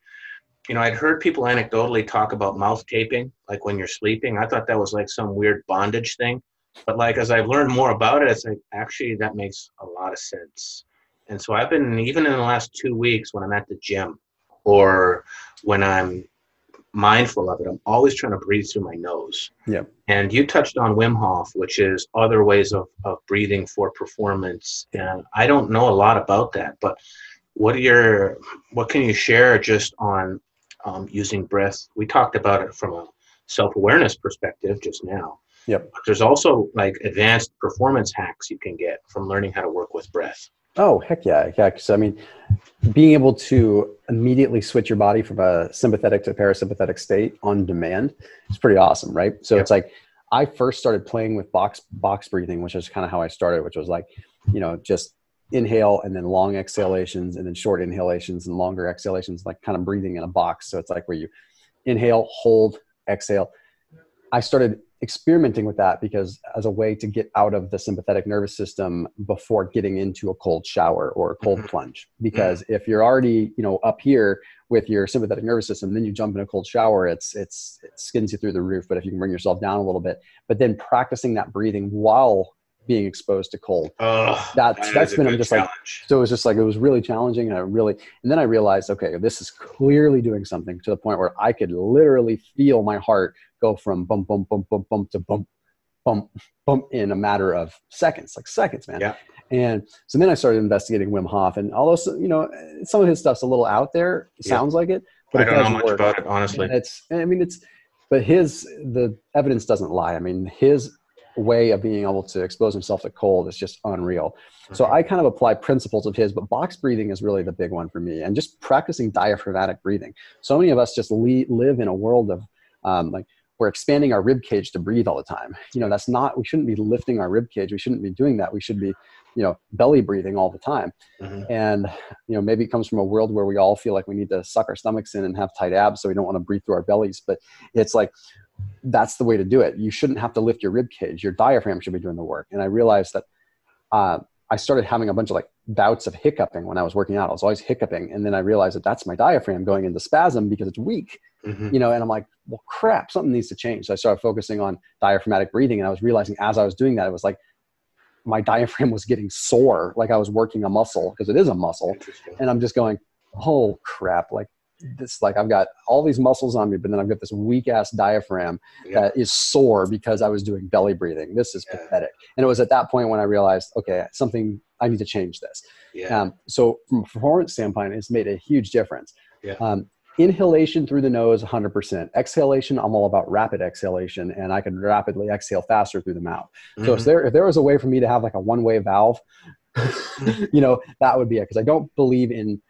Speaker 1: you know i'd heard people anecdotally talk about mouth taping like when you're sleeping i thought that was like some weird bondage thing but like as I've learned more about it, it's like actually that makes a lot of sense. And so I've been even in the last two weeks when I'm at the gym or when I'm mindful of it, I'm always trying to breathe through my nose.
Speaker 3: Yeah.
Speaker 1: And you touched on Wim Hof, which is other ways of, of breathing for performance. And I don't know a lot about that, but what are your what can you share just on um, using breath? We talked about it from a self-awareness perspective just now.
Speaker 3: Yep.
Speaker 1: But there's also like advanced performance hacks you can get from learning how to work with breath.
Speaker 3: Oh heck yeah, yeah. So I mean, being able to immediately switch your body from a sympathetic to a parasympathetic state on demand is pretty awesome, right? So
Speaker 1: Yep.
Speaker 3: it's like I first started playing with box box breathing, which is kind of how I started, which was like, you know, just inhale and then long exhalations and then short inhalations and longer exhalations, like kind of breathing in a box. So it's like where you inhale, hold, exhale. I started experimenting with that because as a way to get out of the sympathetic nervous system before getting into a cold shower or a cold
Speaker 1: Mhm.
Speaker 3: plunge because if you're already you know up here with your sympathetic nervous system then you jump in a cold shower it's it's it skins you through the roof but if you can bring yourself down a little bit but then practicing that breathing while being exposed to cold
Speaker 1: Oh,
Speaker 3: That's- that's been I'm just like- so it was just like it was really challenging and i really and then i realized okay this is clearly doing something to the point where i could literally feel my heart go from bump bump bump bump bump to bump bump bump in a matter of seconds like seconds man
Speaker 1: Yeah.
Speaker 3: and so then i started investigating wim hof and although you know some of his stuff's a little out there it
Speaker 1: Yeah.
Speaker 3: sounds like it but
Speaker 1: I
Speaker 3: it
Speaker 1: don't know much
Speaker 3: work.
Speaker 1: about it honestly.
Speaker 3: And it's i mean it's but his the evidence doesn't lie i mean his way of being able to expose himself to cold is just unreal so. I kind of apply principles of his, but box breathing is really the big one for me, and just practicing diaphragmatic breathing. So many of us just le- live in a world of um, like we're expanding our rib cage to breathe all the time. You know, that's not. We shouldn't be lifting our rib cage. We shouldn't be doing that. We should be, you know, belly breathing all the time.
Speaker 1: Mhm.
Speaker 3: And you know, maybe it comes from a world where we all feel like we need to suck our stomachs in and have tight abs, so we don't want to breathe through our bellies. But it's like that's the way to do it. You shouldn't have to lift your rib cage. Your diaphragm should be doing the work. And I realized that. Uh, I started having a bunch of like bouts of hiccuping when I was working out. I was always hiccuping, and then I realized that that's my diaphragm going into spasm because it's weak,
Speaker 1: Mhm.
Speaker 3: you know. And I'm like, well, crap, something needs to change. So I started focusing on diaphragmatic breathing, and I was realizing as I was doing that, it was like my [laughs] diaphragm was getting sore, like I was working a muscle because it is a muscle, and I'm just going, oh crap, like this, like I've got all these muscles on me, but then I've got this weak ass diaphragm
Speaker 1: Yeah.
Speaker 3: that is sore because I was doing belly breathing. This is
Speaker 1: Yeah.
Speaker 3: pathetic. And it was at that point when I realized, okay, something I need to change this.
Speaker 1: Yeah.
Speaker 3: Um, so from a performance standpoint, it's made a huge difference.
Speaker 1: Yeah.
Speaker 3: Um, inhalation through the nose, 100%. Exhalation, I'm all about rapid exhalation, and I can rapidly exhale faster through the mouth. So if
Speaker 1: Mhm.
Speaker 3: there if there was a way for me to have like a one way valve, [laughs] you know, that would be it. Because I don't believe in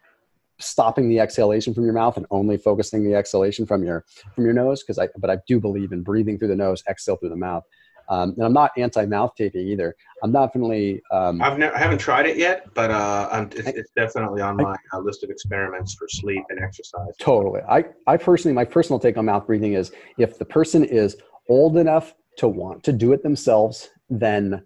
Speaker 3: stopping the exhalation from your mouth and only focusing the exhalation from your from your nose. Because I but I do believe in breathing through the nose, exhale through the mouth. Um, and I'm not anti mouth taping either. I'm definitely um,
Speaker 1: I've never, I haven't tried it yet, but uh, I'm, it's, it's definitely on my uh, list of experiments for sleep and exercise.
Speaker 3: Totally. I, I personally, my personal take on mouth breathing is if the person is old enough to want to do it themselves, then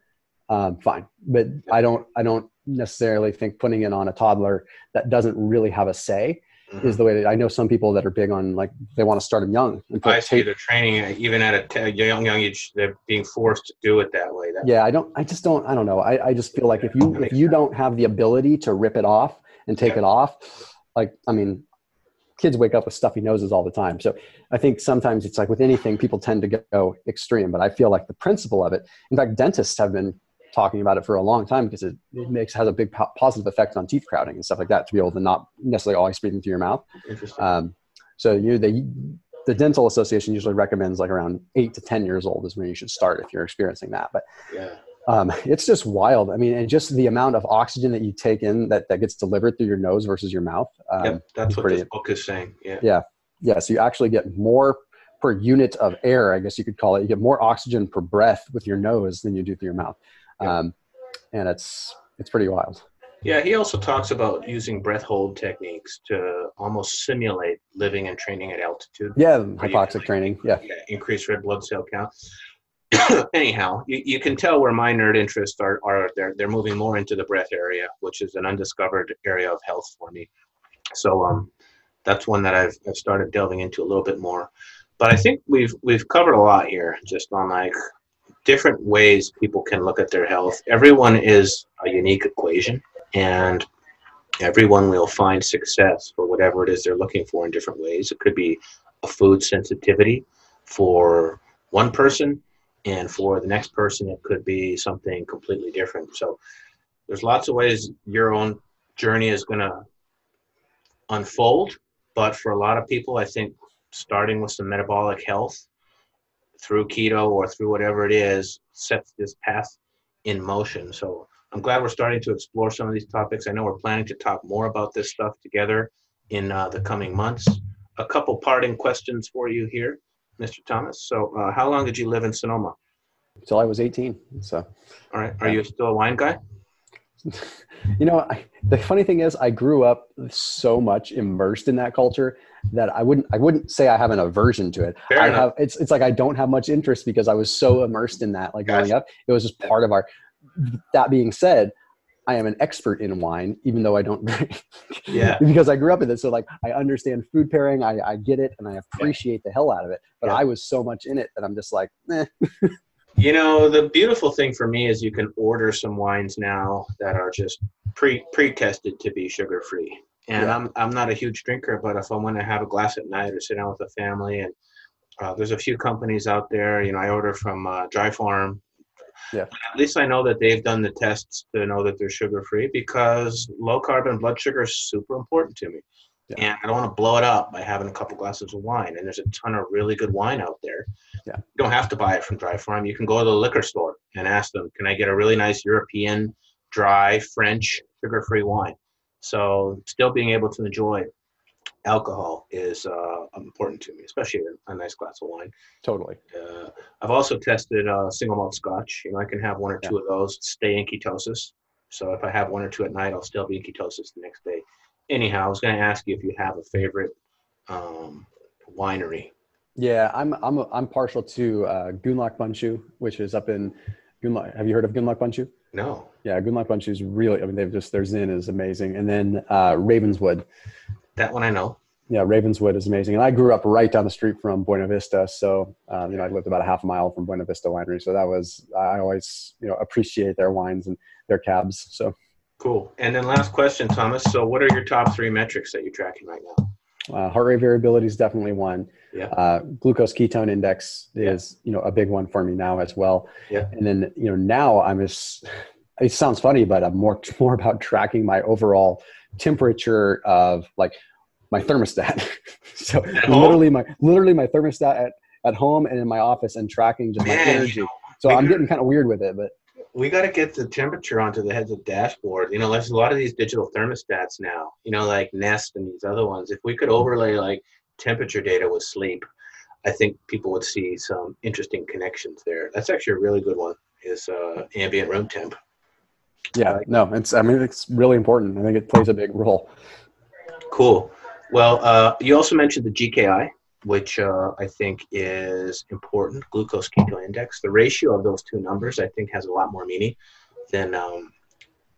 Speaker 3: um, fine. But I don't, I don't necessarily think putting it on a toddler that doesn't really have a say
Speaker 1: Mhm.
Speaker 3: is the way that I know some people that are big on like they want to start them young. and
Speaker 1: I see
Speaker 3: tape-
Speaker 1: they're training uh, even at a t- young young age. They're being forced to do it that way. That,
Speaker 3: Yeah, I don't. I just don't. I don't know. I, I just feel like if you if you don't have the ability to rip it off and take
Speaker 1: Yeah.
Speaker 3: it off, like I mean, kids wake up with stuffy noses all the time. So I think sometimes it's like with anything, people tend to go extreme. But I feel like the principle of it. In fact, dentists have been talking about it for a long time because it, it makes has a big po- positive effect on teeth crowding and stuff like that to be able to not necessarily always breathing through your mouth.
Speaker 1: Interesting.
Speaker 3: Um, so you they the dental association usually recommends like around eight to ten years old is when you should start if you're experiencing that. But
Speaker 1: yeah.
Speaker 3: um, it's just wild. I mean, and just the amount of oxygen that you take in that, that gets delivered through your nose versus your mouth. Um,
Speaker 1: Yep. That's what
Speaker 3: pretty-
Speaker 1: this book is saying. Yeah.
Speaker 3: Yeah. Yeah. So you actually get more per unit of air, I guess you could call it. You get more oxygen per breath with your nose than you do through your mouth.
Speaker 1: Yeah.
Speaker 3: Um, and it's, it's pretty wild.
Speaker 1: Yeah, he also talks about using breath hold techniques to almost simulate living and training at altitude.
Speaker 3: Yeah. Hypoxic
Speaker 1: like-
Speaker 3: training. Yeah.
Speaker 1: Yeah, increase red blood cell count. [coughs] Anyhow, you, you can tell where my nerd interests are, are they're, they're moving more into the breath area, which is an undiscovered area of health for me. So um, that's one that I've, I've started delving into a little bit more. But I think we've we've covered a lot here, just on like different ways people can look at their health. Everyone is a unique equation, and everyone will find success for whatever it is they're looking for in different ways. It could be a food sensitivity for one person, and for the next person, it could be something completely different. So there's lots of ways your own journey is going to unfold. But for a lot of people, I think starting with some metabolic health through keto or through whatever it is sets this path in motion. So I'm glad we're starting to explore some of these topics. I know we're planning to talk more about this stuff together in uh, the coming months. A couple parting questions for you here, Mr. Thomas. So, uh, how long did you live in Sonoma?
Speaker 3: Until I was 18. So,
Speaker 1: all right. Are you still a wine guy? [laughs]
Speaker 3: you know, I, the funny thing is, I grew up so much immersed in that culture that I wouldn't I wouldn't say I have an aversion to it.
Speaker 1: Fair
Speaker 3: I
Speaker 1: enough.
Speaker 3: have it's it's like I don't have much interest because I was so immersed in that like growing up. It was just part of our that being said, I am an expert in wine, even though I don't drink.
Speaker 1: Yeah. [laughs]
Speaker 3: because I grew up with it. So like I understand food pairing, I, I get it and I appreciate the hell out of it. But
Speaker 1: Yeah.
Speaker 3: I was so much in it that I'm just like, eh. [laughs]
Speaker 1: You know, the beautiful thing for me is you can order some wines now that are just pre pre tested to be sugar free. And
Speaker 3: Yeah.
Speaker 1: I'm I'm not a huge drinker, but if I want to have a glass at night or sit down with the family, and uh, there's a few companies out there. You know, I order from uh, Dry Farm.
Speaker 3: Yeah.
Speaker 1: At least I know that they've done the tests to know that they're sugar free because low carbon blood sugar is super important to me.
Speaker 3: Yeah.
Speaker 1: And I don't want to blow it up by having a couple glasses of wine. And there's a ton of really good wine out there.
Speaker 3: Yeah.
Speaker 1: You don't have to buy it from Dry Farm. You can go to the liquor store and ask them, can I get a really nice European, dry, French, sugar free wine? So still being able to enjoy alcohol is uh, important to me, especially a, nice glass of wine.
Speaker 3: totally.
Speaker 1: Uh, I've also tested uh, single malt scotch. You know, I can have one or two of those, stay in ketosis. So if I have one or two at night, I'll still be in ketosis the next day. Anyhow, I was going to ask you if you have a favorite um, winery.
Speaker 3: Yeah, I'm I'm I'm partial to uh, Gundlach Bundschu, which is up in Gunlock. Have you heard of Gundlach Bundschu?
Speaker 1: No.
Speaker 3: Yeah, Gundlach Bundschu is really. I mean, they've just their Zin is amazing, and then uh, Ravenswood.
Speaker 1: That one I know.
Speaker 3: Yeah, Ravenswood is amazing, and I grew up right down the street from Buena Vista, so um, you know I lived about a half a mile from Buena Vista Winery, so that was I always you know appreciate their wines and their cabs. So
Speaker 1: Cool. And then last question, Thomas. So what are your top three metrics that you're tracking right now?
Speaker 3: uh, heart rate variability is definitely one.
Speaker 1: Yeah.
Speaker 3: Uh, glucose ketone index is you know a big one for me now as well.
Speaker 1: Yeah.
Speaker 3: And then you know now I'm just it sounds funny, but I'm more [laughs] more about tracking my overall temperature of like my thermostat. [laughs] so literally my literally my thermostat at, at home and in my office and tracking just my energy. So I'm getting kind of weird with it, but
Speaker 1: we got to get the temperature onto the Heads Up dashboard. You know, there's a lot of these digital thermostats now. You know, like Nest and these other ones. If we could overlay like temperature data with sleep, I think people would see some interesting connections there. That's actually a really good one. Is uh, ambient room temp.
Speaker 3: yeah, no, it's I mean it's really important. I think it plays a big role.
Speaker 1: Cool. Well, uh, you also mentioned the GKI, which uh, I think is important, glucose ketone index. The ratio of those two numbers, I think, has a lot more meaning than um,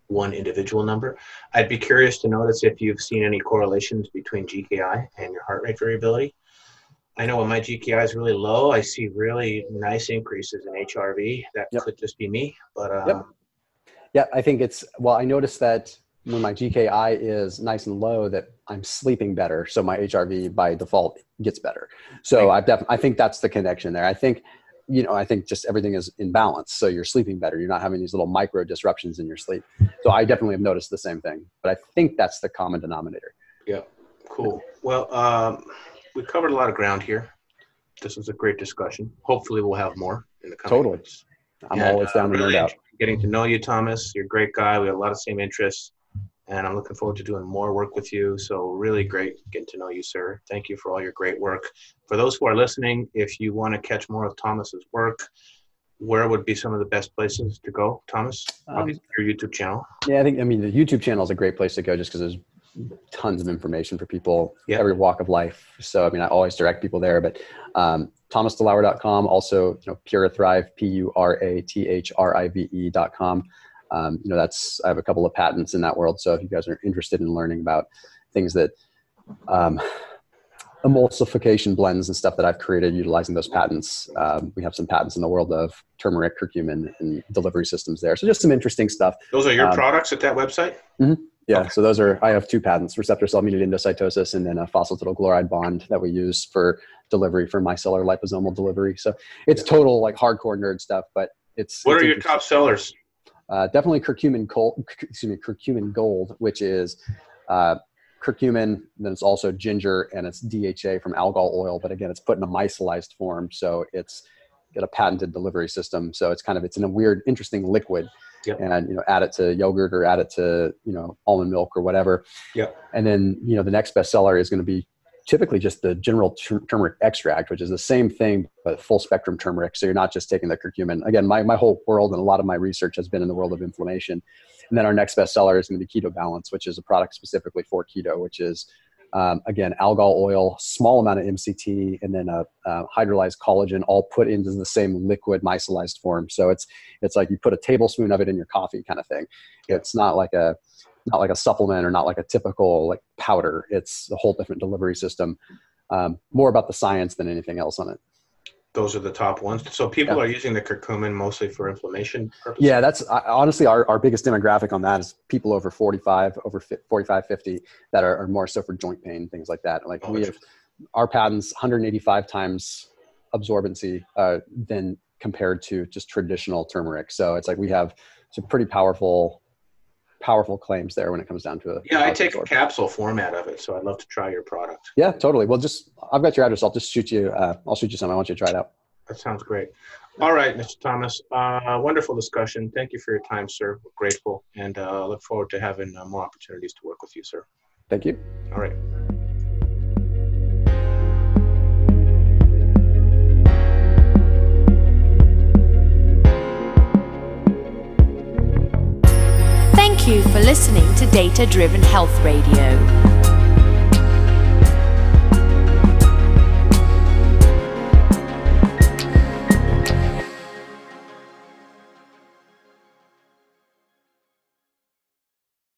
Speaker 1: one individual number. I'd be curious to notice if you've seen any correlations between GKI and your heart rate variability. I know when my GKI is really low, I see really nice increases in HRV. That
Speaker 3: Yep.
Speaker 1: could just be me, but uh,
Speaker 3: Yep. Yeah, I think it's well. I noticed that when my GKI is nice and low, that I'm sleeping better, so my HRV by default gets better. So
Speaker 1: Right.
Speaker 3: I've definitely, I think that's the connection there. I think, you know, I think just everything is in balance. So you're sleeping better. You're not having these little micro disruptions in your sleep. So I definitely have noticed the same thing. But I think that's the common denominator.
Speaker 1: Yeah, cool. Well, um, we covered a lot of ground here. This was a great discussion. Hopefully, we'll have more in the coming
Speaker 3: Totally.
Speaker 1: months.
Speaker 3: I'm
Speaker 1: And,
Speaker 3: always
Speaker 1: uh,
Speaker 3: down to
Speaker 1: really
Speaker 3: nerd out.
Speaker 1: Getting to know you, Thomas. You're a great guy. We have a lot of same interests, and I'm looking forward to doing more work with you. So, really great getting to know you, sir. Thank you for all your great work. For those who are listening, if you want to catch more of Thomas's work, where would be some of the best places to go, Thomas?
Speaker 3: Um,
Speaker 1: your YouTube channel.
Speaker 3: Yeah, I think I mean the YouTube channel is a great place to go just because there's tons of information for people
Speaker 1: Yeah.
Speaker 3: every walk of life. So I mean I always direct people there. But um, thomasdelauer.com, also you know Pura Thrive, P U R A T H R I V E dot com. Um, you know that's I have a couple of patents in that world. So if you guys are interested in learning about things that um, emulsification blends and stuff that I've created utilizing those patents. Um, we have some patents in the world of turmeric, curcumin, and delivery systems there. So just some interesting stuff.
Speaker 1: Those are your um, products at that website?
Speaker 3: Mm-hmm. Yeah, okay. so those are, I have two patents, receptor cell mediated endocytosis and then a phosphatidylglyceride bond that we use for delivery for micellar liposomal delivery. So it's total like hardcore nerd stuff, but it's.
Speaker 1: What
Speaker 3: it's
Speaker 1: are your top sellers?
Speaker 3: Uh, definitely curcumin gold, excuse me, curcumin gold, which is uh, curcumin, then it's also ginger, and it's DHA from algal oil. But again, it's put in a micellized form, so it's got a patented delivery system. So it's kind of it's in a weird, interesting liquid. Yep. And you know, add it to yogurt or add it to you know almond milk or whatever.
Speaker 1: Yeah.
Speaker 3: And then you know the next bestseller is going to be typically just the general turmeric extract, which is the same thing but full spectrum turmeric. So you're not just taking the curcumin. Again, my my whole world and a lot of my research has been in the world of inflammation. And then our next bestseller is going to be Keto Balance, which is a product specifically for keto, which is um, again algal oil, small amount of MCT, and then a, a, hydrolyzed collagen, all put into the same liquid micellized form. So it's it's like you put a tablespoon of it in your coffee, kind of thing. It's not like a not like a supplement or not like a typical like powder. It's a whole different delivery system. Um, more about the science than anything else on it
Speaker 1: those are the top ones. So people yeah. are using the curcumin mostly for inflammation purposes.
Speaker 3: Yeah, that's uh, honestly our, our biggest demographic on that is people over 45, over 45, 50 that are, are more so for joint pain, things like that. Like oh, we have our patents 185 times absorbency uh, than compared to just traditional turmeric. So it's like we have some pretty powerful powerful claims there when it comes down to
Speaker 1: it. Yeah, I take a capsule format of it, so I'd love to try your product.
Speaker 3: Yeah, totally. Well, just I've got your address. I'll just shoot you. Uh, I'll shoot you some. I want you to try it out.
Speaker 1: That sounds great. All right, Mr. Thomas. Uh, wonderful discussion. Thank you for your time, sir. We're grateful, and uh, look forward to having uh, more opportunities to work with you, sir.
Speaker 3: Thank you.
Speaker 1: All right.
Speaker 2: Thank you for listening to Data Driven Health Radio.